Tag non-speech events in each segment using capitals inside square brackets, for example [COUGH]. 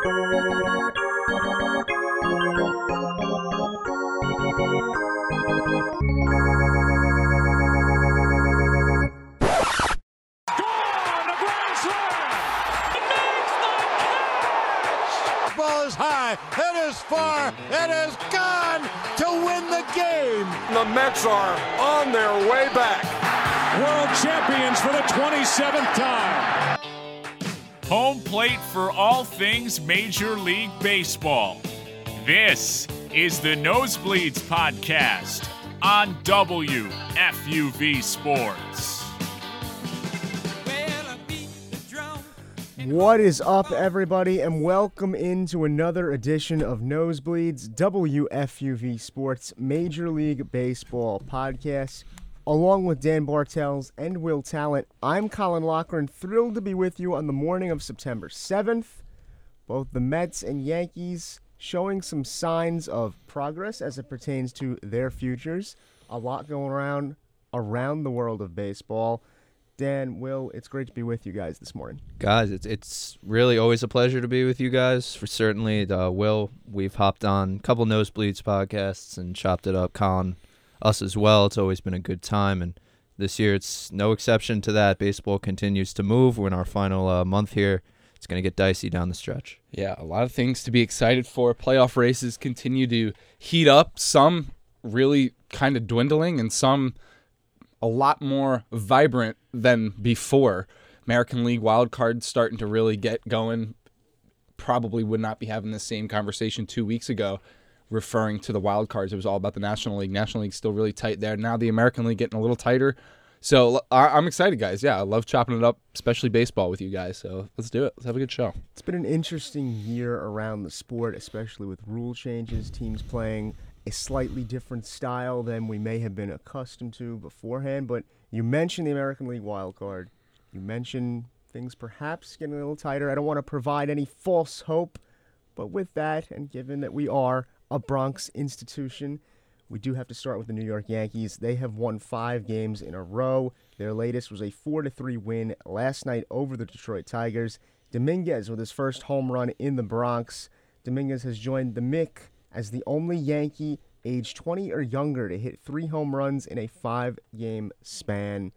Ball is high. It is far. It is gone to win the game. The Mets are on their way back. World champions for the 27th time. Home plate for all things Major League Baseball. This is the Nosebleeds Podcast on WFUV Sports. What is up, everybody, and welcome into another edition of Nosebleeds WFUV Sports Major League Baseball podcast. Along with Dan Bartels and Will Tallant, I'm Colin Loughran, thrilled to be with you on the morning of September 7th. Both the Mets and Yankees showing some signs of progress as it pertains to their futures. A lot going around around the world of baseball. Dan, Will, it's great to be with you guys this morning. guys it's it's really always a pleasure to be with you guys for certainly uh, will we've hopped on a couple nosebleeds podcasts and chopped it up colin us as well it's always been a good time and this year it's no exception to that baseball continues to move we're in our final uh, month here it's going to get dicey down the stretch Yeah, a lot of things to be excited for. Playoff races continue to heat up, some really kind of dwindling, and some a lot more vibrant than before. American League wild cards starting to really get going. Probably would not be having the same conversation two weeks ago, referring to the wild cards. It was all about the National League. National League's still really tight there. Now the American League getting a little tighter. So I- I'm excited, guys. Yeah, I love chopping it up, especially baseball with you guys. So let's do it. Let's have a good show. It's been an interesting year around the sport, especially with rule changes, teams playing a slightly different style than we may have been accustomed to beforehand. But you mentioned the American League wild card. You mentioned things perhaps getting a little tighter. I don't want to provide any false hope, but with that, and given that we are a Bronx institution, we do have to start with the New York Yankees. They have won five games in a row. Their latest was a 4 3 win last night over the Detroit Tigers. Dominguez with his first home run in the Bronx. Dominguez has joined the Mick as the only Yankee age 20 or younger to hit three home runs in a five game span.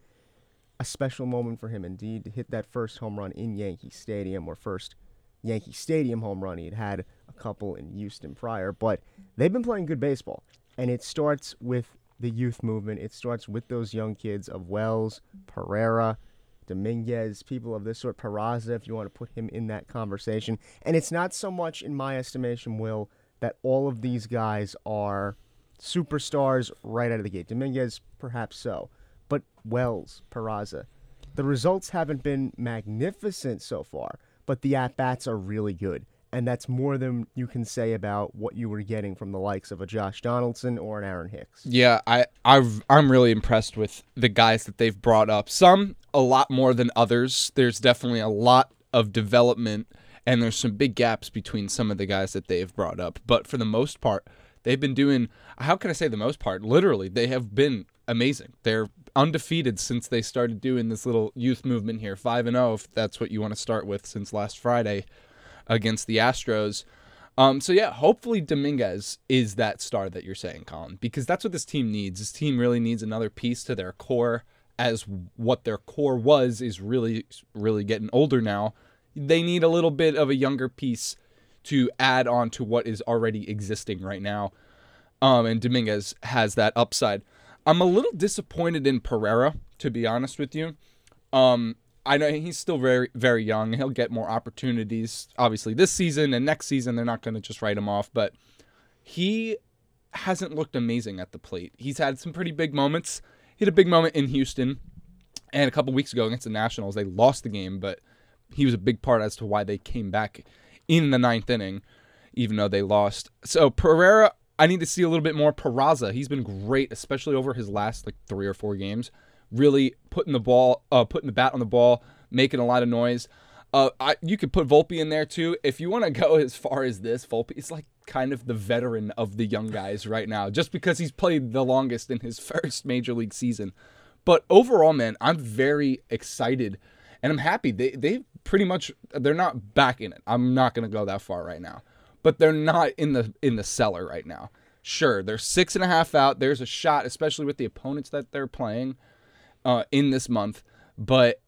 A special moment for him indeed to hit that first home run in Yankee Stadium, or first Yankee Stadium home run. He had had a couple in Houston prior, but they've been playing good baseball. And it starts with the youth movement. It starts with those young kids of Wells, Pereira, Dominguez, people of this sort, Peraza, if you want to put him in that conversation. And it's not so much, in my estimation, Will, that all of these guys are superstars right out of the gate. Dominguez, perhaps so. But Wells, Peraza, the results haven't been magnificent so far, but the at bats are really good. And that's more than you can say about what you were getting from the likes of a Josh Donaldson or an Aaron Hicks. Yeah, I I've, I'm really impressed with the guys that they've brought up. Some a lot more than others. There's definitely a lot of development, and there's some big gaps between some of the guys that they've brought up. But for the most part, they've been doing. How can I say the most part? Literally, they have been amazing. They're undefeated since they started doing this little youth movement here. Five and zero, if that's what you want to start with, since last Friday against the Astros. Um, so yeah, hopefully Dominguez is that star that you're saying, Colin, because that's what this team needs. This team really needs another piece to their core, as what their core was is really, really getting older now. They need a little bit of a younger piece to add on to what is already existing right now. Um, and Dominguez has that upside. I'm a little disappointed in Pereira, to be honest with you. Um, I know he's still very, very young. He'll get more opportunities, obviously, this season and next season. They're not going to just write him off, but he hasn't looked amazing at the plate. He's had some pretty big moments. He had a big moment in Houston, and a couple weeks ago against the Nationals, they lost the game, but he was a big part as to why they came back in the ninth inning, even though they lost. So Pereira, I need to see a little bit more. Peraza, he's been great, especially over his last like three or four games. Really putting the ball, uh, putting the bat on the ball, making a lot of noise. Uh, I, you could put Volpe in there too. If you want to [LAUGHS] go as far as this, Volpe is like kind of the veteran of the young guys right now, just because he's played the longest in his [LAUGHS] first major league season. But overall, man, I'm very excited and I'm happy. They they've pretty much they're not back in it. I'm not to go that far right now, but they're not in the in the cellar right now. Sure, they're six and a half out. There's a shot, especially with the opponents that they're playing uh, in this month, but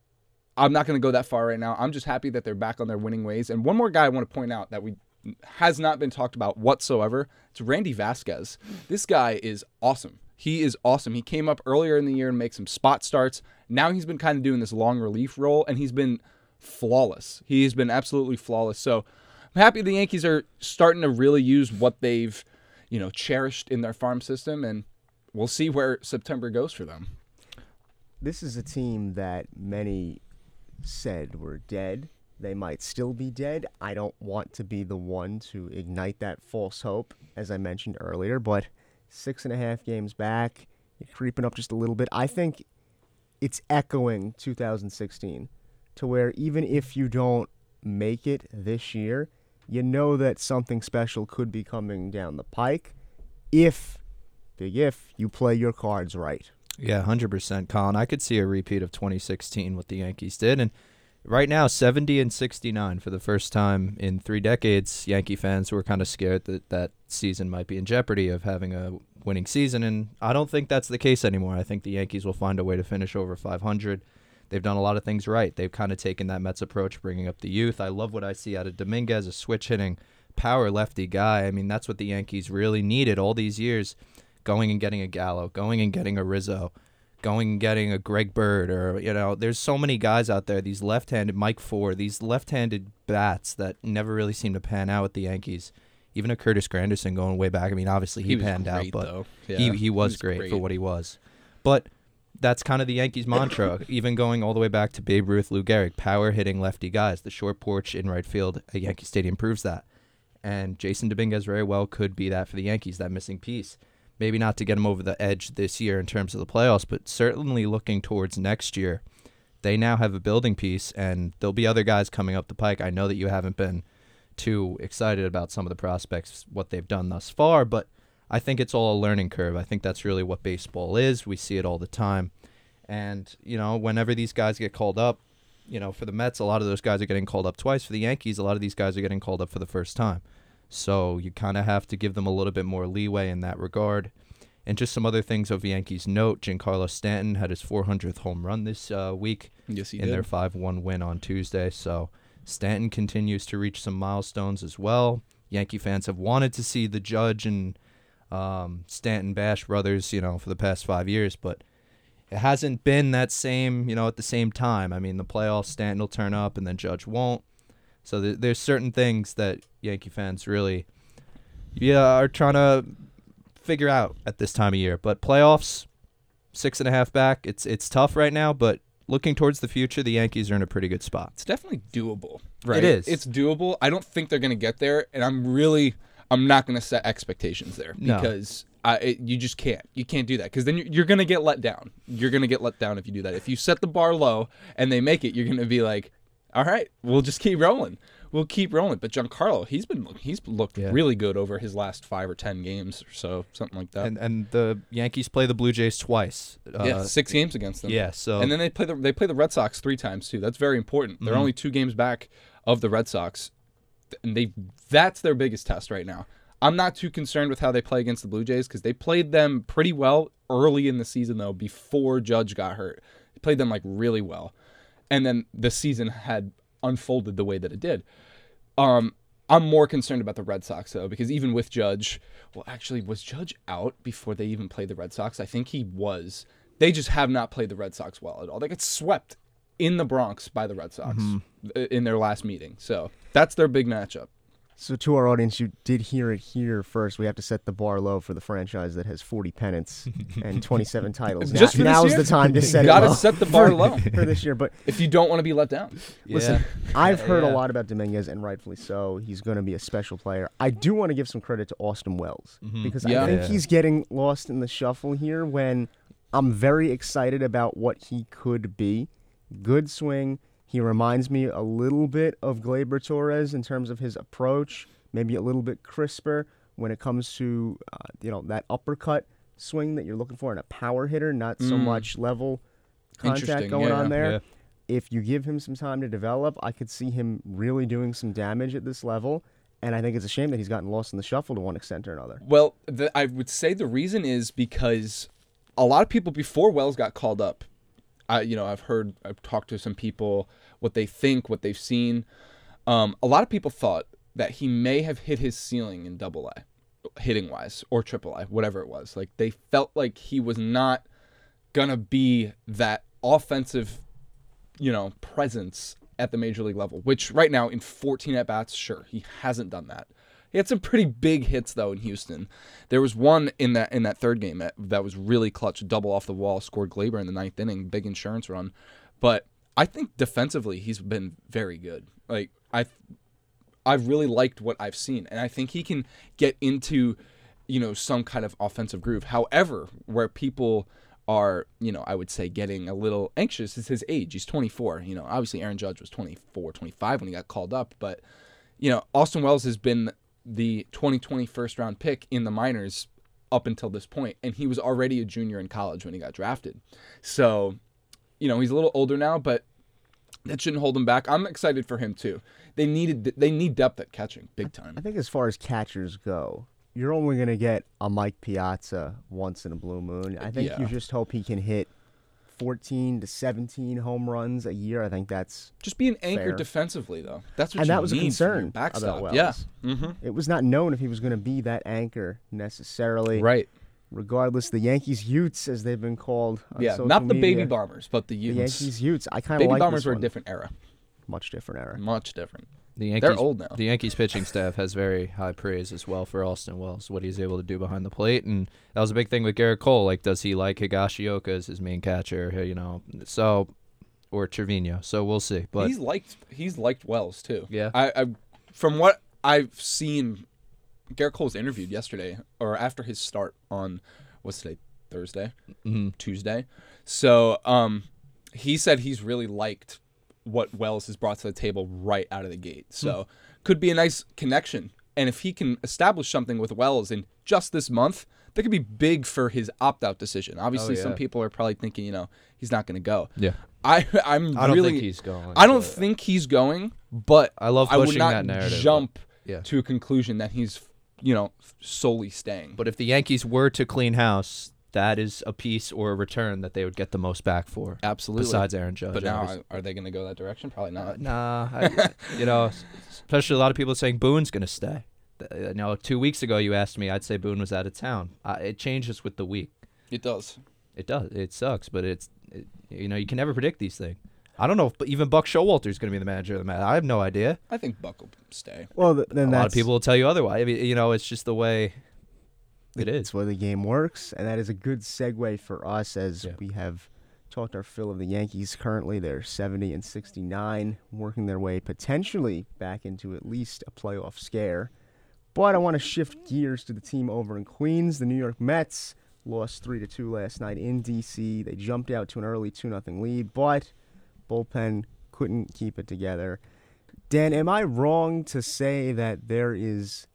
I'm not going to go that far right now. I'm just happy that they're back on their winning ways. And one more guy I want to point out that we has not been talked about whatsoever. It's Randy Vasquez. This guy is awesome. He is awesome. He came up earlier in the year and made some spot starts. Now he's been kind of doing this long relief role, and he's been flawless. He's been absolutely flawless. So I'm happy the Yankees are starting to really use what they've, you know, cherished in their farm system, and we'll see where September goes for them. This is a team that many said were dead. They might still be dead. I don't want to be the one to ignite that false hope, as I mentioned earlier, but six and a half games back, creeping up just a little bit. I think it's echoing 2016 to where even if you don't make it this year, you know that something special could be coming down the pike if, big if, you play your cards right. Yeah, hundred percent, Colin. I could see a repeat of 2016, what the Yankees did, and right now, 70 and 69 for the first time in three decades. Yankee fans were kind of scared that that season might be in jeopardy of having a winning season, and I don't think that's the case anymore. I think the Yankees will find a way to finish over 500. They've done a lot of things right. They've kind of taken that Mets approach, bringing up the youth. I love what I see out of Dominguez, a switch hitting power lefty guy. I mean, that's what the Yankees really needed all these years going and getting a Gallo, going and getting a Rizzo, going and getting a Greg Bird, or you know, there's so many guys out there. These left-handed Mike Ford, these left-handed bats that never really seem to pan out with the Yankees. Even a Curtis Granderson going way back. I mean, obviously he, He was panned out, but. Yeah, he he he was, was great, for what he was. But that's kind of the Yankees' mantra. [COUGHS] Even going all the way back to Babe Ruth, Lou Gehrig, power hitting lefty guys. The short porch in right field at Yankee Stadium proves that. And Jasson Dominguez very well could be that for the Yankees, that missing piece. Maybe not to get them over the edge this year in terms of the playoffs, but certainly looking towards next year. They now have a building piece, and there'll be other guys coming up the pike. I know that you haven't been too excited about some of the prospects, what they've done thus far, but I think it's all a learning curve. I think that's really what baseball is. We see it all the time. And, you know, whenever these guys get called up, you know, for the Mets, a lot of those guys are getting called up twice. For the Yankees, a lot of these guys are getting called up for the first time. So you kind of have to give them a little bit more leeway in that regard. And just some other things of Yankees note Giancarlo Stanton had his 400th home run this uh, week Yes, in their 5 1 win on Tuesday. So Stanton continues to reach some milestones as well. Yankee fans have wanted to see the Judge and um, Stanton Bash brothers, you know, for the past five years, but it hasn't been that same, you know, at the same time. I mean, the playoffs, Stanton will turn up and then Judge won't. So th- there's certain things that Yankee fans really, yeah, are trying to figure out at this time of year. But playoffs, six and a half back, it's it's tough right now. But looking towards the future, the Yankees are in a pretty good spot. It's definitely doable. Right? It is. It's doable. I don't think they're going to get there, and I'm really, I'm not going to set expectations there No. because I, it, you just can't. You can't do that because then you're, you're going to get let down. You're going to get let down if you do that. If you set the bar low and they make it, you're going to be like, all right, we'll just keep rolling. We'll keep rolling. But Giancarlo, he's been he's looked Yeah. really good over his last five or ten games or so, something like that. And and the Yankees play the Blue Jays twice. Uh, yeah, six games against them. yeah, so and then they play the they play the Red Sox three times too. That's very important. They're Mhm. only two games back of the Red Sox, and they that's their biggest test right now. I'm not too concerned with how they play against the Blue Jays because they played them pretty well early in the season though before Judge got hurt. They played them like really well, and then the season had unfolded the way that it did. Um, I'm more concerned about the Red Sox though, because even with Judge, well, actually, was Judge out before they even played the Red Sox? I think he was. They just have not played the Red Sox well at all. They get swept in the Bronx by the Red Sox i- in their last meeting. So that's their big matchup. So to our audience, you did hear it here first. We have to set the bar low for the franchise that has 40 pennants and 27 [LAUGHS] titles. Now- Just for now's year? the time to [LAUGHS] set Gotta it low set the bar for, low. [LAUGHS] for this year. But If you don't want to be let down, Listen, Yeah. I've heard Yeah. a lot about Dominguez, and rightfully so. He's going to be a special player. I do want to give some credit to Austin Wells mm-hmm. because Yeah. I think he's getting lost in the shuffle here. When I'm very excited about what he could be. Good swing. He reminds me a little bit of Gleyber Torres in terms of his approach, maybe a little bit crisper when it comes to uh, you know that uppercut swing that you're looking for in a power hitter, not so much level contact going yeah. on there. Yeah. if you give him some time to develop, I could see him really doing some damage at this level. And I think it's a shame that he's gotten lost in the shuffle to one extent or another. Well, the, I would say the reason is because a lot of people before Wells got called up, I you know I've heard I've talked to some people what they think, what they've seen. Um, a lot of people thought that he may have hit his ceiling in Double A, hitting wise or Triple A, whatever it was. Like they felt like he was not gonna be that offensive, you know, presence at the major league level. Which right now in 14 at bats, sure he hasn't done that. He had some pretty big hits though in Houston. There was one in that in that third game that, that was really clutch, double off the wall, scored Gleyber in the ninth inning, big insurance run. But I think defensively he's been very good. Like I, I've really liked what I've seen, and I think he can get into, you know, some kind of offensive groove. However, where people are, you know, I would say getting a little anxious is his age. He's 24. You know, obviously Aaron Judge was 24, 25 when he got called up, but you know, Austin Wells has been the 2020 first round pick in the minors up until this point, and he was already a junior in college when he got drafted. So, you know, he's a little older now, but that shouldn't hold him back. I'm excited for him too. They needed they need depth at catching big time. I think as far as catchers go, you're only going to get a Mike Piazza once in a blue moon. I think you just hope he can hit 14 to 17 home runs a year. I think that's Just be an anchor Fair. defensively though. That's what and that was a need from your concern backstop. about Wells. Yeah. Mm-hmm. It was not known if he was going to be that anchor necessarily. Right. Regardless, the Yankees Utes, as they've been called. On Yeah. Not the baby media, bombers, but the The Utes. Yankees Utes. I kind of baby like bombers this were a different era. much different era. Much different. The Yankees, They're old now. The Yankees pitching staff has very high praise as well for Austin Wells, what he's able to do behind the plate, and that was a big thing with Gerrit Cole. Like, does he like Higashioka as his main catcher? Uh, you know, so or Trevino. So we'll see. But he's liked he's liked Wells too. Yeah. I, I from what I've seen, Gerrit Cole was interviewed yesterday or after his start on what's today Thursday, Mm-hmm. Tuesday. So um, he said he's really liked what Wells has brought to the table right out of the gate. So Hmm. could be a nice connection. And if he can establish something with Wells in just this month, that could be big for his opt-out decision. Obviously, some Oh, yeah. people are probably thinking, you know, he's not going to go. Yeah. I I'm I don't really think he's going, I don't but- think he's going, but I love I would not that narrative, jump but- yeah. to a conclusion that he's you know solely staying. but if the Yankees were to clean house, that is a piece or a return that they would get the most back for. Absolutely. Besides Aaron Judge. but now are they going to go that direction? Probably not. Nah, I, [LAUGHS] you know, especially a lot of people saying Boone's going to stay. You know, two weeks ago you asked me, I'd say Boone was out of town. Uh, it changes with the week. It does. It does. It sucks, but it's, it, you know, you can never predict these things. I don't know if even Buck Showalter is going to be the manager of the Mets. I have no idea. I think Buck will stay. Well, th- then a that's lot of people will tell you otherwise. I mean, you know, it's just the way it is. It's the way the game works, and that is a good segue for us as Yeah. we have talked our fill of the Yankees. Currently, they're 70 and 69, working their way potentially back into at least a playoff scare. But I want to shift gears to the team over in Queens. The New York Mets lost three to two last night in DC. They jumped out to an early two 0 lead, but bullpen couldn't keep it together. Dan, am I wrong to say that there is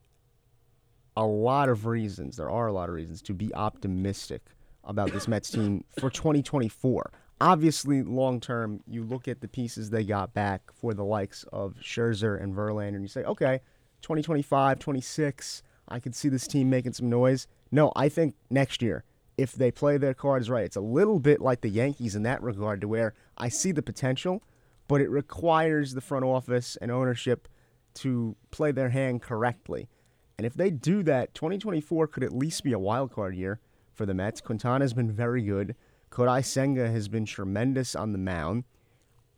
a lot of reasons, there are a lot of reasons to be optimistic about this Mets [COUGHS] team for 2024. Obviously, long term, you look at the pieces they got back for the likes of Scherzer and Verlander, and you say, okay, 2025, 26, I could see this team making some noise. No, I think next year, if they play their cards right, it's a little bit like the Yankees in that regard, to where I see the potential, but it requires the front office and ownership to play their hand correctly. And if they do that, 2024 could at least be a wild card year for the Mets. Quintana has been very good. Kodai Senga has been tremendous on the mound.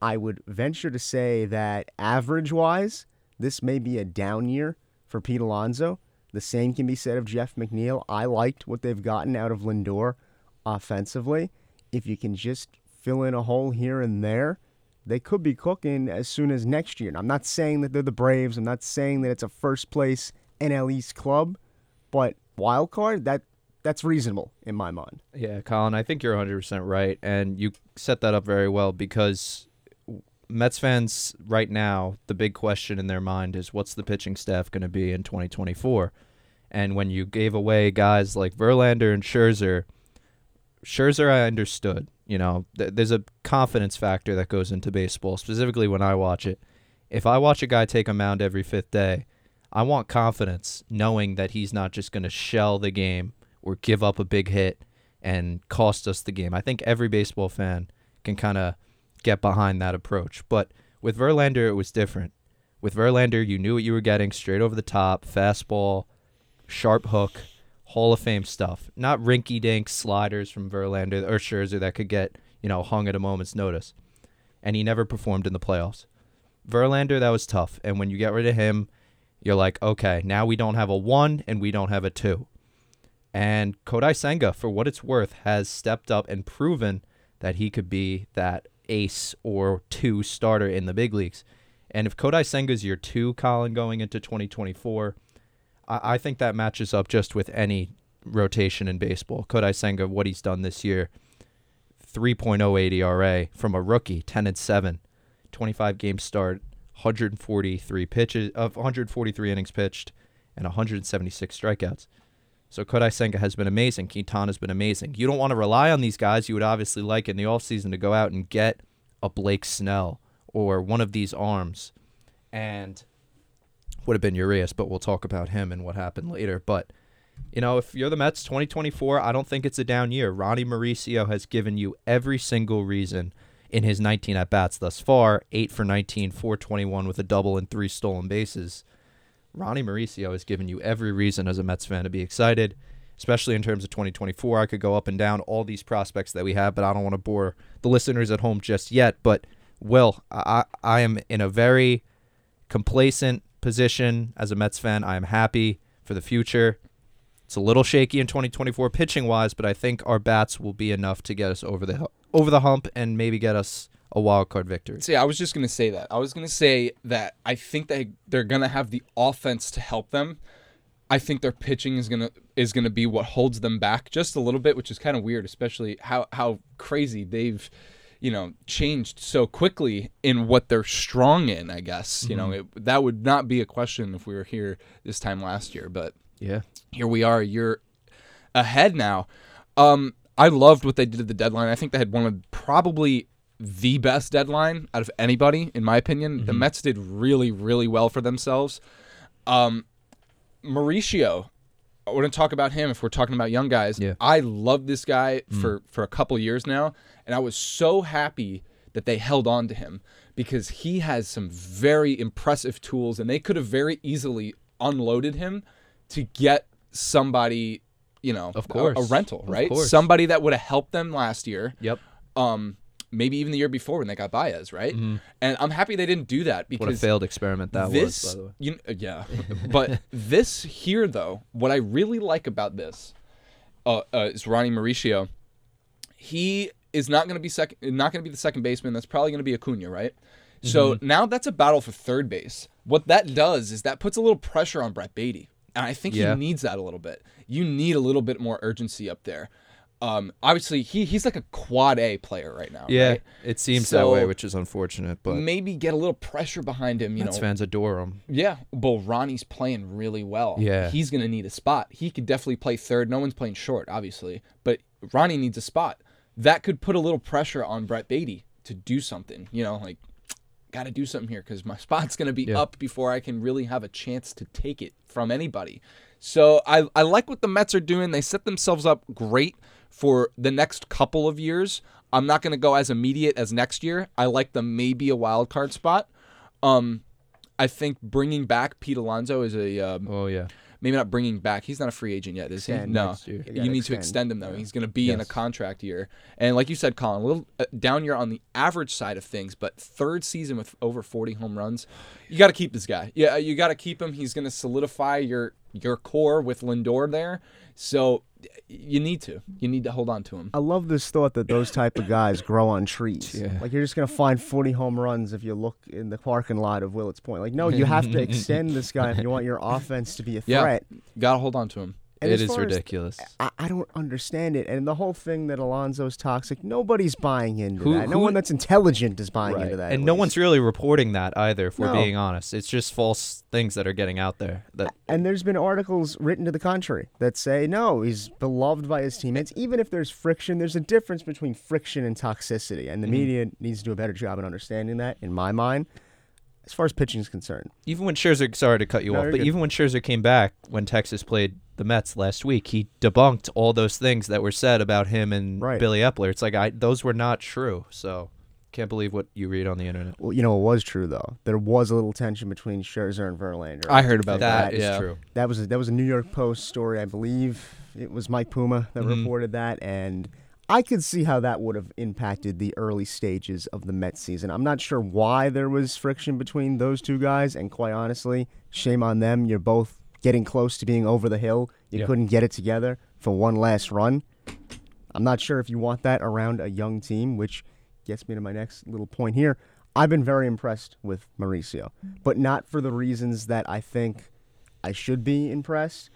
I would venture to say that average wise, this may be a down year for Pete Alonso. The same can be said of Jeff McNeil. I liked what they've gotten out of Lindor offensively. If you can just fill in a hole here and there, they could be cooking as soon as next year. And I'm not saying that they're the Braves. I'm not saying that it's a first place NL East club, but wild card that that's reasonable in my mind. Yeah, Colin, I think you're 100% right. And you set that up very well because Mets fans right now, the big question in their mind is what's the pitching staff going to be in 2024? And when you gave away guys like Verlander and Scherzer, Scherzer, I understood. You know, th- there's a confidence factor that goes into baseball, specifically when I watch it. If I watch a guy take a mound every fifth day, I want confidence knowing that he's not just going to shell the game or give up a big hit and cost us the game. I think every baseball fan can kind of get behind that approach. But with Verlander, it was different. With Verlander, you knew what you were getting straight over the top, fastball, sharp hook, Hall of Fame stuff. Not rinky dink sliders from Verlander or Scherzer that could get, you know, hung at a moment's notice. And he never performed in the playoffs. Verlander, that was tough. And when you get rid of him, you're like, okay, now we don't have a one and we don't have a two. And Kodai Senga, for what it's worth, has stepped up and proven that he could be that ace or two starter in the big leagues. And if Kodai Senga's your two, Colin, going into 2024, I, I think that matches up just with any rotation in baseball. Kodai Senga, what he's done this year, 3.08 ERA from a rookie, 10 and 7, 25 games start, 143 pitches of 143 innings pitched, and 176 strikeouts. So Kodai Senga has been amazing. Quintana's been amazing. You don't want to rely on these guys. You would obviously like in the offseason to go out and get a Blake Snell or one of these arms. And would have been Urias, but we'll talk about him and what happened later. But you know, if you're the Mets 2024, I don't think it's a down year. Ronnie Mauricio has given you every single reason in his 19 at bats thus far 8 for 19, 421 with a double and three stolen bases. Ronnie Mauricio has given you every reason as a Mets fan to be excited, especially in terms of 2024. I could go up and down all these prospects that we have, but I don't want to bore the listeners at home just yet. But, Will, I, I am in a very complacent position as a Mets fan. I am happy for the future. It's a little shaky in 2024 pitching wise, but I think our bats will be enough to get us over the over the hump and maybe get us a wild card victory. See, I was just gonna say that. I was gonna say that I think they they're gonna have the offense to help them. I think their pitching is gonna is gonna be what holds them back just a little bit, which is kind of weird, especially how how crazy they've you know changed so quickly in what they're strong in. I guess you know Mm-hmm. it, that would not be a question if we were here this time last year, but Yeah. here we are You're ahead now. Um, I loved what they did at the deadline. I think they had one of probably the best deadline out of anybody, in my opinion. The Mets did really, really well for themselves. Um, Mauricio, I want to talk about him if we're talking about young guys. Yeah. I love this guy for for a couple years now, and I was so happy that they held on to him because he has some very impressive tools, and they could have very easily unloaded him to get somebody, you know, Of course. a, rental, Of right? course. Somebody that would have helped them last year Yep. um maybe even the year before when they got Baez, right? And I'm happy they didn't do that because What a failed experiment that this, was, by the way. You, uh, yeah, [LAUGHS] but this here though, what I really like about this uh, uh, is Ronnie Mauricio. He is not going to be second, not going to be the second baseman. That's probably going to be Acuna, right? So Mm-hmm. now that's a battle for third base. What that does is that puts a little pressure on Brett Baty, and I think Yeah. he needs that a little bit. You need a little bit more urgency up there. Um, obviously, he he's like a quad A player right now. Yeah, right? it seems that way, which is unfortunate, but maybe get a little pressure behind him. You Mets know, fans adore him. yeah, but Ronnie's playing really well. Yeah. He's going to need a spot. He could definitely play third. No one's playing short, obviously, but Ronnie needs a spot. That could put a little pressure on Brett Baty to do something. You know, like, got to do something here because my [LAUGHS] spot's going to be Yeah. up before I can really have a chance to take it from anybody. So I, I like what the Mets are doing. They set themselves up great for the next couple of years. I'm not going to go as immediate as next year. I like the maybe a wild card spot. Um, I think bringing back Pete Alonso is a um, Oh yeah. maybe not bringing back. He's not a free agent yet, is he? No. You need to extend. extend him though. He's going to be in a contract year, and like you said, Colin, a little uh, down year on the average side of things, but third season with over 40 home runs, you got to keep this guy. Yeah, you got to keep him. He's going to solidify your your core with Lindor there, so you need to you need to hold on to him. I love this thought that those type of guys grow on trees. Yeah. Like you're just gonna find 40 home runs if you look in the parking lot of Willets Point. Like no, you have to [LAUGHS] extend this guy if you want your offense to be a Yeah. threat. Got to hold on to him. And it as- ridiculous. I, I don't understand it. And the whole thing that Alonso's toxic, nobody's buying into Who- that. No who- one that's intelligent is buying Right. into that. And no least. one's really reporting that either, if we're being honest. It's just false things that are getting out there. That And there's been articles written to the contrary that say no, he's beloved by his teammates. Even if there's friction, there's a difference between friction and toxicity, and the Mm-hmm. media needs to do a better job in understanding that. In my mind, as far as pitching is concerned, even when Scherzer, sorry to cut you No, off, but good. even when Scherzer came back when Texas played the Mets last week, he debunked all those things that were said about him and Right. Billy Eppler. It's like I those were not true. So can't believe what you read on the internet. well, you know, it was true though. There was a little tension between Scherzer and Verlander. I heard about That that. is yeah. true. That was a, that was a New York Post story, I believe. It was Mike Puma that Mhm. reported that, and I could see how that would have impacted the early stages of the Mets season. I'm not sure why there was friction between those two guys, and quite honestly, shame on them. You're both getting close to being over the hill. You Yeah. couldn't get it together for one last run. I'm not sure if you want that around a young team, which gets me to my next little point here. I've been very impressed with Mauricio, but not for the reasons that I think I should be impressed.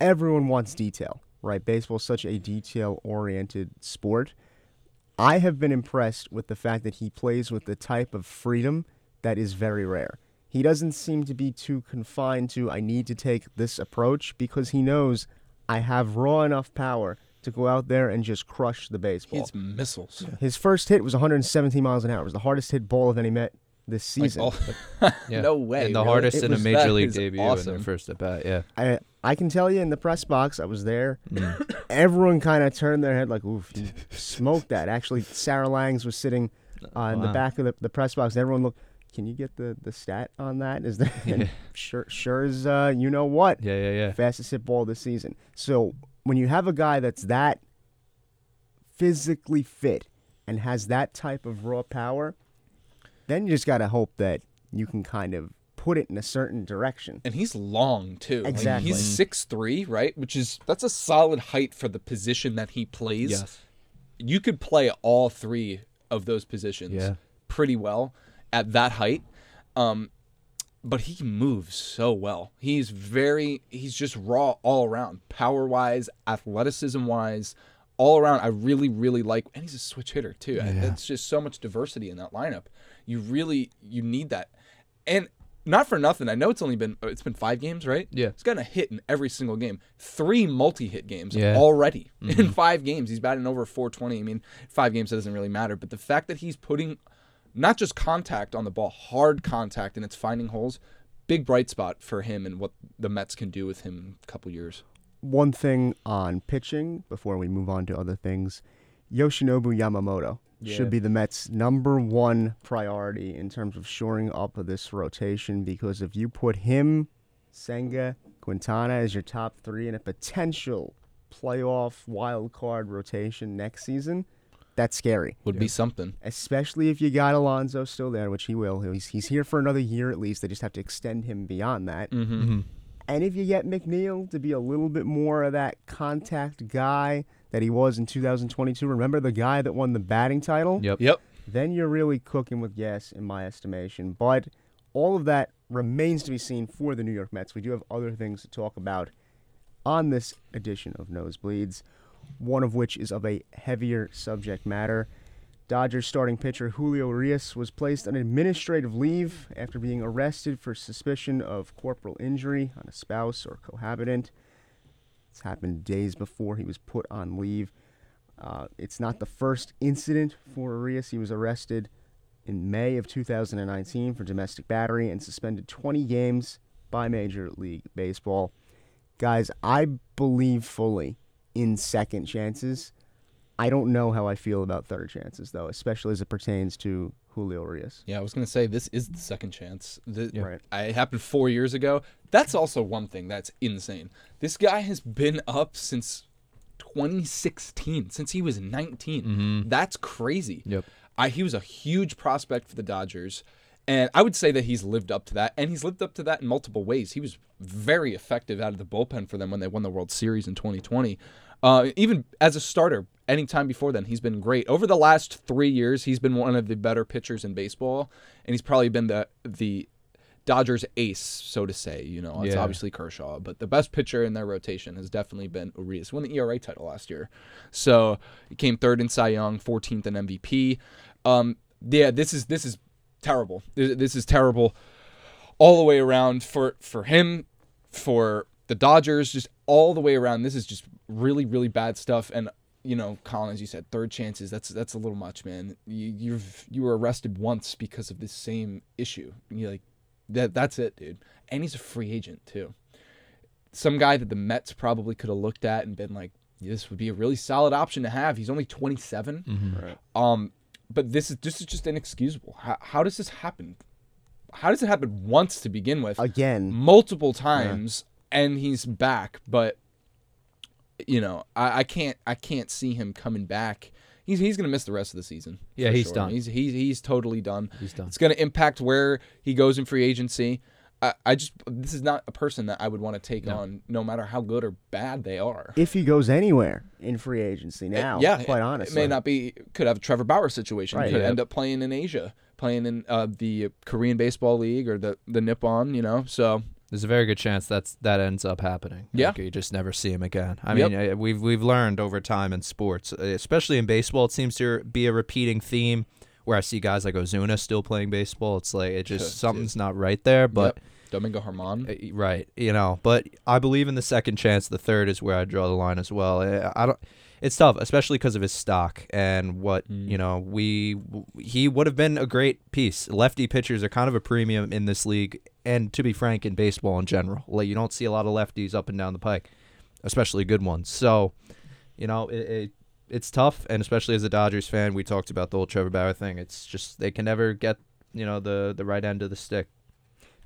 Everyone wants detail, right? Baseball is such a detail oriented sport. I have been impressed with the fact that he plays with the type of freedom that is very rare. He doesn't seem to be too confined to, I need to take this approach because he knows I have raw enough power to go out there and just crush the baseball. It's missiles. His first hit was 117 miles an hour. It was the hardest hit ball of any Met this Like, season. [LAUGHS] oh, Yeah. No way, And the really? hardest It in a major league is debut in awesome. their first at bat. Yeah. I I can tell you in the press box, I was there. Mm. [COUGHS] Everyone kind of turned their head like, "Oof, you smoked that." Actually, Sarah Langs was sitting uh, in the back of the, the press box. Everyone looked. Can you get the, the stat on that? Is there? [LAUGHS] and [LAUGHS] Sure, sure as uh, you know what. Yeah, yeah, yeah. Fastest hit ball this season. So when you have a guy that's that physically fit and has that type of raw power, then you just gotta hope that you can kind of put it in a certain direction. and he's long too. Like, Exactly. he's six three, right? Which is that's a solid height for the position that he plays. Yes. You could play all three of those positions Yeah. pretty well at that height. Um, but he moves so well. He's very he's just raw all around, power wise, athleticism wise, all around. I really really like, and he's a switch hitter too. Yeah. It's just so much diversity in that lineup. You really you need that, and not for nothing. I know it's only been it's been five games, right? Yeah. he's gotten a hit in every single game. Three multi-hit games Yeah. already [LAUGHS] in mm-hmm. five games. He's batting over 420. I mean, five games doesn't really matter, but the fact that he's putting not just contact on the ball, hard contact, and it's finding holes. Big bright spot for him and what the Mets can do with him in a couple years. one thing on pitching before we move on to other things. Yoshinobu Yamamoto should be the Mets' number one priority in terms of shoring up this rotation because if you put him, Senga, Quintana as your top three in a potential playoff wild card rotation next season, that's scary. Would be something. Especially if you got Alonso still there, which he will. He's, he's here for another year at least. They just have to extend him beyond that. Mm-hmm. And if you get McNeil to be a little bit more of that contact guy that he was in 2022, remember the guy that won the batting title? Yep. Yep. Then you're really cooking with gas, in my estimation. But all of that remains to be seen for the New York Mets. We do have other things to talk about on this edition of Nosebleeds, one of which is of a heavier subject matter. Dodgers starting pitcher Julio Urias was placed on administrative leave after being arrested for suspicion of corporal injury on a spouse or cohabitant. It's happened days before he was put on leave. Uh, it's not the first incident for Urias. He was arrested in May of 2019 for domestic battery and suspended 20 games by Major League Baseball. Guys, I believe fully in second chances. I don't know how I feel about third chances, though, especially as it pertains to Julio Urias. Yeah, I was gonna say this is the second chance. The, Right. I, it happened four years ago. That's also one thing that's insane. This guy has been up since 2016, since he was 19. That's crazy. Yep. I, he was a huge prospect for the Dodgers, and I would say that he's lived up to that, and he's lived up to that in multiple ways. He was very effective out of the bullpen for them when they won the World Series in 2020. Uh, even as a starter, anytime before then, he's been great. Over the last three years, he's been one of the better pitchers in baseball, and he's probably been the the Dodgers ace, so to say. You know, it's Yeah. obviously Kershaw, but the best pitcher in their rotation has definitely been Urias. Won the ERA title last year, so he came third in Cy Young, 14th in MVP. Um, yeah, this is this is terrible. This, this is terrible all the way around for for him, for the Dodgers, just all the way around. This is just really really bad stuff. And you know, Colin, as you said, third chances. That's that's a little much, man. You you've you were arrested once because of this same issue. You like that that's it, dude. And he's a free agent too. Some guy that the Mets probably could have looked at and been like, this would be a really solid option to have. He's only 27. Um, but this is this is just inexcusable. How, how does this happen? How does it happen once to begin with? Again, multiple times, and he's back. But you know, I, I can't I can't see him coming back. He's he's gonna miss the rest of the season. Yeah, he's sure. done. He's he's he's totally done. He's done. It's gonna impact where he goes in free agency. I, I just this is not a person that I would want to take on, no matter how good or bad they are. if he goes anywhere in free agency now, yeah, quite it- honestly, it may not be. Could have a Trevor Bauer situation. Right. could Yeah. end up playing in Asia, playing in uh, the Korean Baseball League or the the Nippon. You know, so There's a very good chance that's that ends up happening. Yeah. Like, you just never see him again. I Yep. mean, uh, we've we've learned over time in sports, uh, especially in baseball, it seems to be a repeating theme where I see guys like Ozuna still playing baseball. It's like it just [LAUGHS] something's not right there. But yep. Domingo Germán. uh, right, you know. But I believe in the second chance. The third is where I draw the line as well. I don't. It's tough, especially because of his stock and what mm. you know. We he would have been a great piece. Lefty pitchers are kind of a premium in this league, and to be frank, in baseball in general, like you don't see a lot of lefties up and down the pike, especially good ones. So, you know, it, it it's tough, and especially as a Dodgers fan, we talked about the whole Trevor Bauer thing. It's just they can never get you know the the right end of the stick.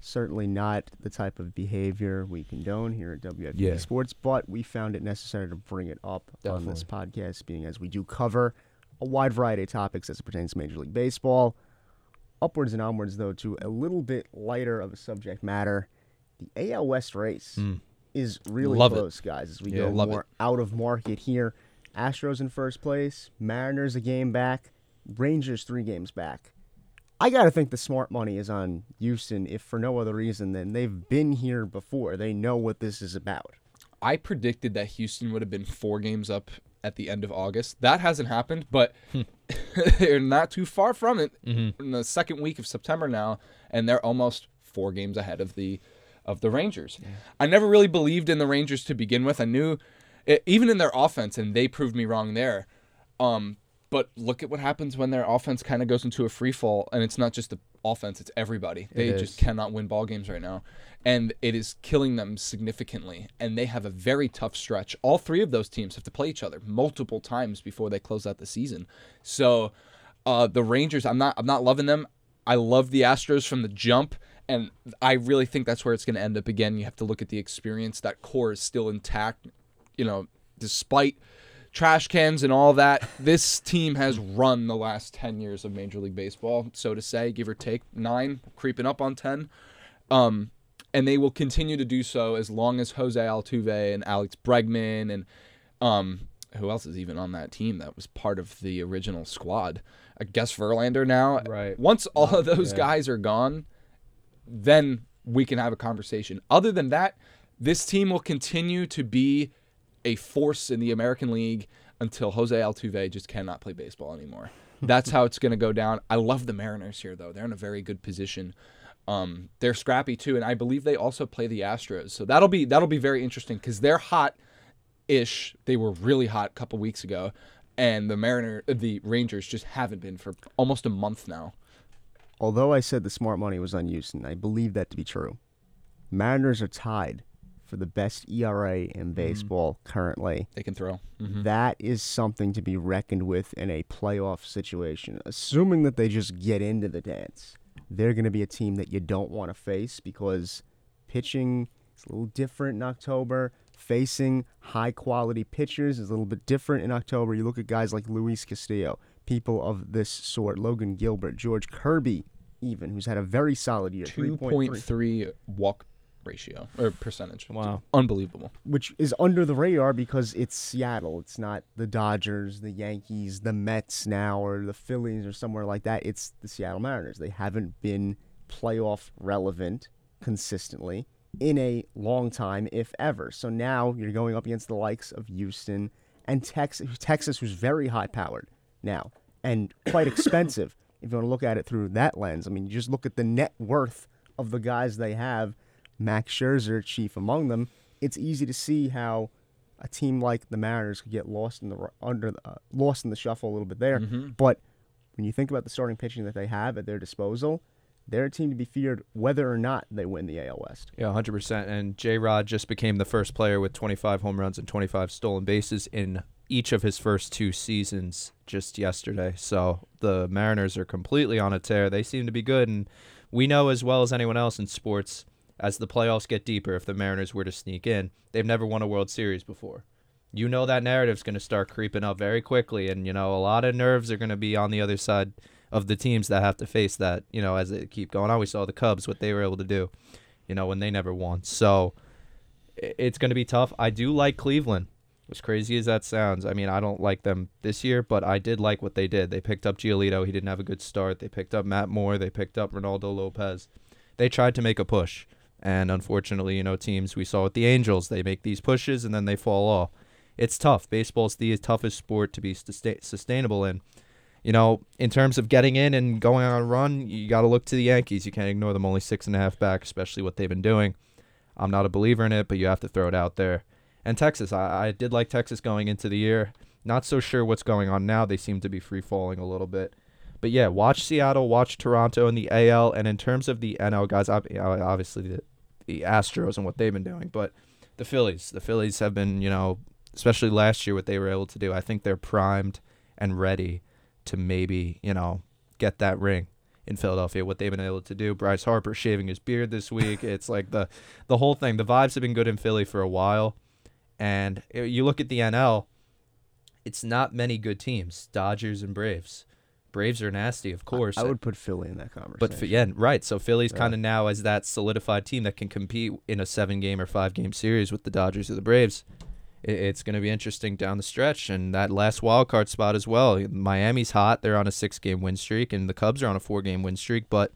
Certainly not the type of behavior we condone here at WFD Yeah. Sports, but we found it necessary to bring it up on this podcast, being as we do cover a wide variety of topics as it pertains to Major League Baseball. Upwards and onwards, though, to a little bit lighter of a subject matter. The AL West race hmm. is really Love it. close, guys, as we Yeah, go more it. out of market here. Astros in first place, Mariners a game back, Rangers three games back. I got to think the smart money is on Houston, if for no other reason than they've been here before. They know what this is about. I predicted that Houston would have been four games up at the end of August. That hasn't happened, but [LAUGHS] they're not too far from it. In the second week of September now, and they're almost four games ahead of the of the Rangers. I never really believed in the Rangers to begin with. I knew, e- even in their offense, and they proved me wrong there. Um, but look at what happens when their offense kind of goes into a free fall, and it's not just the offense; it's everybody. They is. just cannot win ball games right now, and it is killing them significantly. And they have a very tough stretch. All three of those teams have to play each other multiple times before they close out the season. So, uh, the Rangers, I'm not, I'm not loving them. I love the Astros from the jump, and I really think that's where it's going to end up again. You have to look at the experience. That core is still intact, you know, despite trash cans and all that. This team has run the last 10 years of Major League Baseball, so to say, give or take nine, creeping up on 10. Um, and they will continue to do so as long as Jose Altuve and Alex Bregman and um, who else is even on that team that was part of the original squad? I guess Verlander now. Right. Once all of those guys are gone, then we can have a conversation. Other than that, this team will continue to be a force in the American League until Jose Altuve just cannot play baseball anymore. [LAUGHS] That's how it's going to go down. I love the Mariners here, though. They're in a very good position. Um, they're scrappy too, and I believe they also play the Astros. So that'll be that'll be very interesting because they're hot-ish. They were really hot a couple weeks ago, and the Mariner, uh, the Rangers just haven't been for almost a month now. Although I said the smart money was on Houston, I believe that to be true. Mariners are tied for the best ERA in mm-hmm. baseball currently. They can throw. Mm-hmm. That is something to be reckoned with in a playoff situation. Assuming that they just get into the dance, they're going to be a team that you don't want to face because pitching is a little different in October. Facing high quality pitchers is a little bit different in October. You look at guys like Luis Castillo, people of this sort, Logan Gilbert, George Kirby, even, who's had a very solid year. Two 3.3. point three walk ratio or percentage. Wow. unbelievable. which is under the radar because it's Seattle. It's not the Dodgers, the Yankees, the Mets now, or the Phillies, or somewhere like that. It's the Seattle Mariners. They haven't been playoff relevant consistently in a long time, if ever. So now you're going up against the likes of Houston and Texas, Texas, who's very high powered now and quite expensive. [COUGHS] if you want to look at it through that lens, I mean, you just look at the net worth of the guys they have. Max Scherzer, chief among them. It's easy to see how a team like the Mariners could get lost in the under uh, lost in the shuffle a little bit there. But when you think about the starting pitching that they have at their disposal, they're a team to be feared whether or not they win the AL West. Yeah, 100%. And J Rod just became the first player with 25 home runs and 25 stolen bases in each of his first two seasons just yesterday. So the Mariners are completely on a tear. They seem to be good. And we know as well as anyone else in sports, as the playoffs get deeper, if the Mariners were to sneak in, they've never won a World Series before. You know that narrative's going to start creeping up very quickly. And, you know, a lot of nerves are going to be on the other side of the teams that have to face that, you know, as they keep going I always saw the Cubs, what they were able to do, you know, when they never won. So it's going to be tough. I do like Cleveland. As crazy as that sounds, I mean, I don't like them this year, but I did like what they did. They picked up Giolito. He didn't have a good start. They picked up Matt Moore. They picked up Reynaldo Lopez. They tried to make a push. And unfortunately, you know, teams we saw with the Angels, they make these pushes and then they fall off. It's tough. Baseball's the toughest sport to be susta- sustainable in. You know, in terms of getting in and going on a run, you got to look to the Yankees. You can't ignore them only six and a half back, especially what they've been doing. I'm not a believer in it, but you have to throw it out there. And Texas, I, I did like Texas going into the year. Not so sure what's going on now. They seem to be free falling a little bit. But yeah, watch Seattle, watch Toronto in the AL, and in terms of the NL guys, ob- you know, obviously the, the Astros and what they've been doing, but the Phillies, the Phillies have been, you know, especially last year, what they were able to do. I think they're primed and ready to maybe, you know, get that ring in Philadelphia. What they've been able to do. Bryce Harper shaving his beard this week. [LAUGHS] it's like the the whole thing. The vibes have been good in Philly for a while, and you look at the NL. It's not many good teams. Dodgers and Braves. Braves are nasty, of course. I would put Philly in that conversation. But yeah, right. So Philly's kind of now as that solidified team that can compete in a seven game or five game series with the Dodgers or the Braves. I- It's going to be interesting down the stretch, and that last wild card spot as well. Miami's hot; they're on a six game win streak, and the Cubs are on a four game win streak. But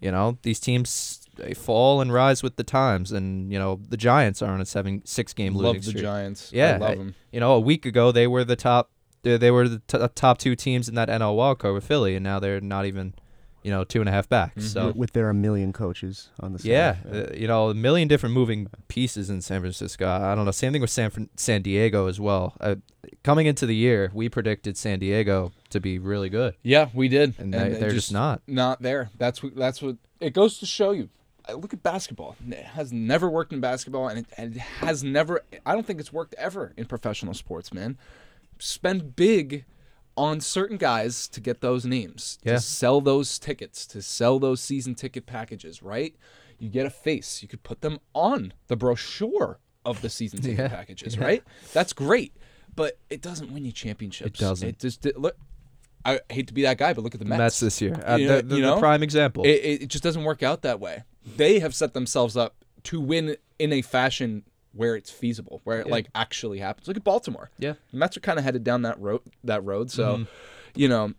you know these teams they fall and rise with the times, and you know the Giants are on a seven six game losing Love the streak. Giants. Yeah, I love them. You know, a week ago they were the top. They they were the t- top two teams in that NL wildcard with Philly, and now they're not even, you know, two and a half back. So with, with their a million coaches on the staff. yeah, uh, you know, a million different moving pieces in San Francisco. I don't know. Same thing with San Fran- San Diego as well. Uh, coming into the year, we predicted San Diego to be really good. Yeah, we did, And they- they're just not. Not there. That's what. That's what. It goes to show you. I Look at basketball. It has never worked in basketball, and it, and it has never. I don't think it's worked ever in professional sports, man. Spend big on certain guys to get those names, Yeah. to sell those tickets, to sell those season ticket packages, right? You get a face. You could put them on the brochure of the season ticket Yeah. packages, Yeah. right? That's great, but it doesn't win you championships. It doesn't. It just look. I hate to be that guy, but look at the Mets. Mets this year, uh, You the, know- the, you the prime example. It, it, it just doesn't work out that way. They have set themselves up to win in a fashion where it's feasible, where it like actually happens. Look at Baltimore. Yeah. the Mets are kind of headed down that road. That road. So, Mm-hmm. you know,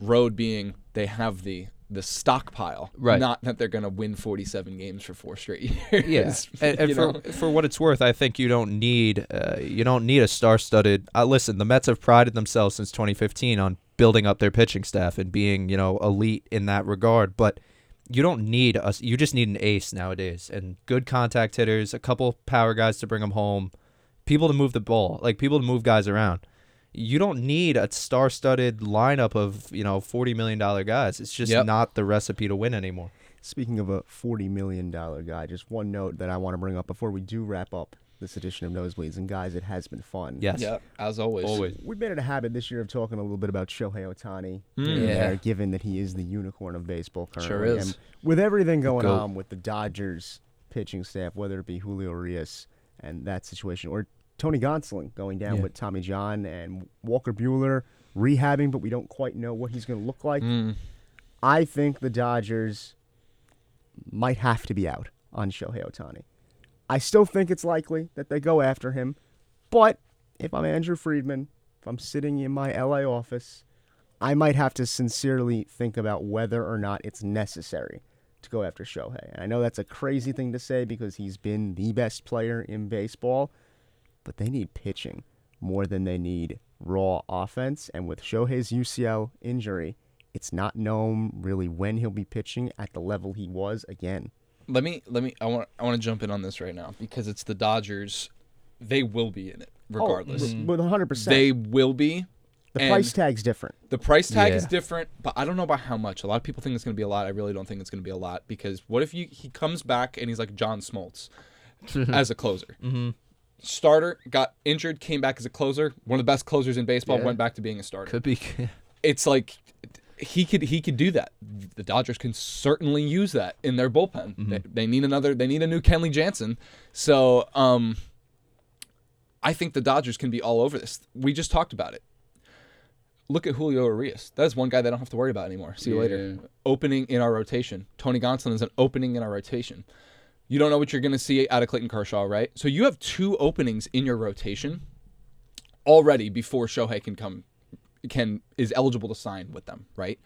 road being they have the the stockpile, Right. Not that they're going to win 47 games for four straight [LAUGHS] years. Yeah, and, [LAUGHS] and for for what it's worth, I think you don't need uh, you don't need a star-studded. Uh, listen, the Mets have prided themselves since 2015 on building up their pitching staff and being you know elite in that regard, but you don't need us. You just need an ace nowadays and good contact hitters, a couple power guys to bring them home, people to move the ball, like people to move guys around. You don't need a star-studded lineup of you know 40 million dollar guys. It's just Yep. not the recipe to win anymore. Speaking of a forty million dollar guy, just one note that I want to bring up before we do wrap up this edition of Nosebleeds. And guys, it has been fun. Yes. yeah, as always. Always. We've made it a habit this year of talking a little bit about Shohei Ohtani, Mm. Yeah. there, given that he is the unicorn of baseball currently. Sure is. And with everything going goat. on with the Dodgers pitching staff, whether it be Julio Urias and that situation, or Tony Gonsolin going down Yeah. with Tommy John and Walker Buehler rehabbing, but we don't quite know what he's going to look like. Mm. I think the Dodgers might have to be out on Shohei Ohtani. I still think it's likely that they go after him, but if I'm Andrew Friedman, if I'm sitting in my LA office, I might have to sincerely think about whether or not it's necessary to go after Shohei. And I know that's a crazy thing to say because he's been the best player in baseball, but they need pitching more than they need raw offense. And with Shohei's UCL injury, it's not known really when he'll be pitching at the level he was again. Let me let me I want I want to jump in on this right now because it's the Dodgers. They will be in it regardless. Oh, with 100%. They will be. the and price tag's different. The price tag is different, but I don't know about how much. A lot of people think it's going to be a lot. I really don't think it's going to be a lot because what if you he comes back and he's like John Smoltz [LAUGHS] as a closer? Mm-hmm. Starter got injured, came back as a closer. One of the best closers in baseball. Yeah. Went back to being a starter. Could be. [LAUGHS] It's like he could he could do that. The Dodgers can certainly use that in their bullpen. They, they need another. They need a new Kenley Jansen. So um, I think the Dodgers can be all over this. We just talked about it. Look at Julio Urias. That is one guy they don't have to worry about anymore. See you later. Opening in our rotation. Tony Gonsolin is an opening in our rotation. You don't know what you're going to see out of Clayton Kershaw, right? So you have two openings in your rotation already before Shohei can come can is eligible to sign with them, right?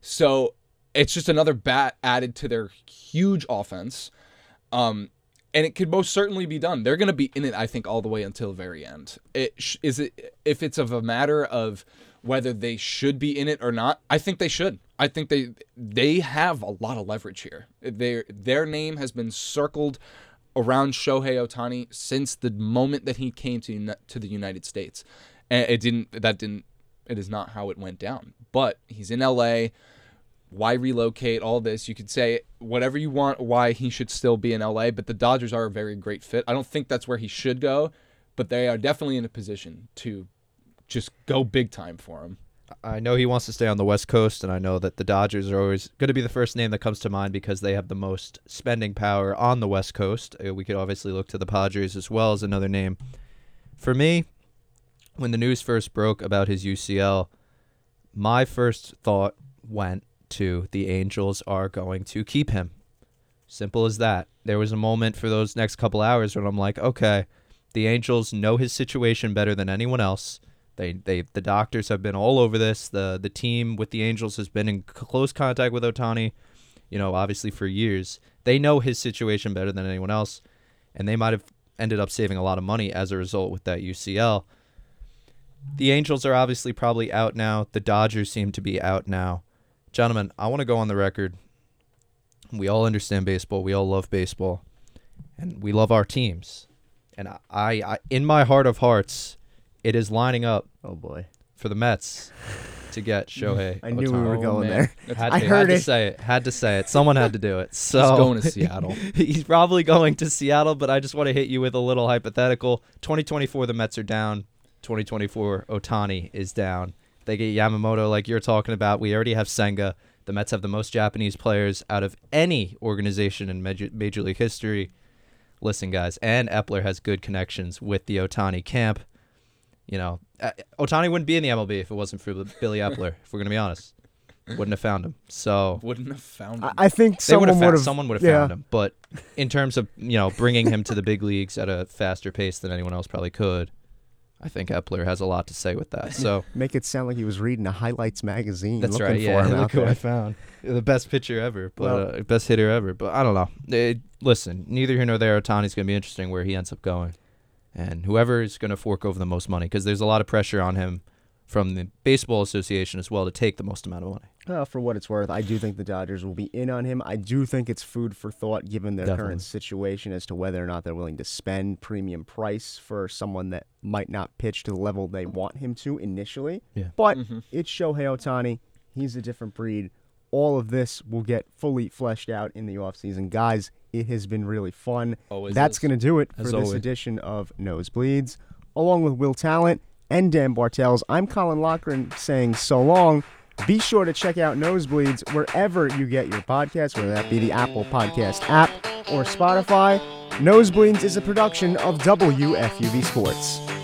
So it's just another bat added to their huge offense. Um and it could most certainly be done. They're going to be in it I think all the way until the very end. It sh- is it if it's of a matter of whether they should be in it or not, I think they should. I think they they have a lot of leverage here. Their their name has been circled around Shohei Ohtani since the moment that he came to to the United States. And it didn't that didn't it is not how it went down. But he's in LA. Why relocate all this? You could say whatever you want why he should still be in LA, but the Dodgers are a very great fit. I don't think that's where he should go, but they are definitely in a position to just go big time for him. I know he wants to stay on the West Coast, and I know that the Dodgers are always going to be the first name that comes to mind because they have the most spending power on the West Coast. Uh, We could obviously look to the Padres as well as another name. For me, when the news first broke about his UCL, my first thought went to the Angels are going to keep him. Simple as that. There was a moment for those next couple hours when I'm like, okay, the Angels know his situation better than anyone else. They they the doctors have been all over this. The the team with the Angels has been in close contact with Ohtani, you know, obviously for years. They know his situation better than anyone else, and they might have ended up saving a lot of money as a result with that UCL. The Angels are obviously probably out now. The Dodgers seem to be out now. Gentlemen, I want to go on the record. We all understand baseball. We all love baseball, and we love our teams. And I, I, I in my heart of hearts, it is lining up Oh boy. for the Mets to get [LAUGHS] Shohei. I knew we were going oh, man. there. Had I to, heard had to it. say it. Had to say it. Someone had to do it. So He's going to [LAUGHS] Seattle. he's probably going to Seattle, but I just want to hit you with a little hypothetical. 2024, the Mets are down. 2024, Ohtani is down. They get Yamamoto, like you're talking about. We already have Senga. The Mets have the most Japanese players out of any organization in Major, Major League history. Listen, guys, and Eppler has good connections with the Ohtani camp. You know, uh, Ohtani wouldn't be in the MLB if it wasn't for Billy [LAUGHS] Eppler. if we're gonna be honest, wouldn't have found him. So Wouldn't have found him. I, I think they would someone have would have. someone would have yeah. found him. But in terms of you know bringing him to the big leagues at a faster pace than anyone else probably could, I think Eppler has a lot to say with that. [LAUGHS] So Make it sound like he was reading a highlights magazine. that's looking right. For Yeah, look what I found. The best pitcher ever, but Well- uh, best hitter ever. But I don't know. Eh, listen, neither here nor there. Ohtani's going to be interesting where he ends up going, and whoever is going to fork over the most money because there's a lot of pressure on him from the baseball association as well to take the most amount of money. Well, for what it's worth, I do think the Dodgers will be in on him. I do think it's food for thought given their Definitely. current situation as to whether or not they're willing to spend premium price for someone that might not pitch to the level they want him to initially. Yeah. But mm-hmm. it's Shohei Ohtani. He's a different breed. All of this will get fully fleshed out in the offseason. Guys, it has been really fun. Always That's going to do it for As this always. edition of Nosebleeds. Along with Will Tallant and Dan Bartels, I'm Colin Loughran saying so long. Be sure to check out Nosebleeds wherever you get your podcasts, whether that be the Apple Podcast app or Spotify. Nosebleeds is a production of WFUV Sports.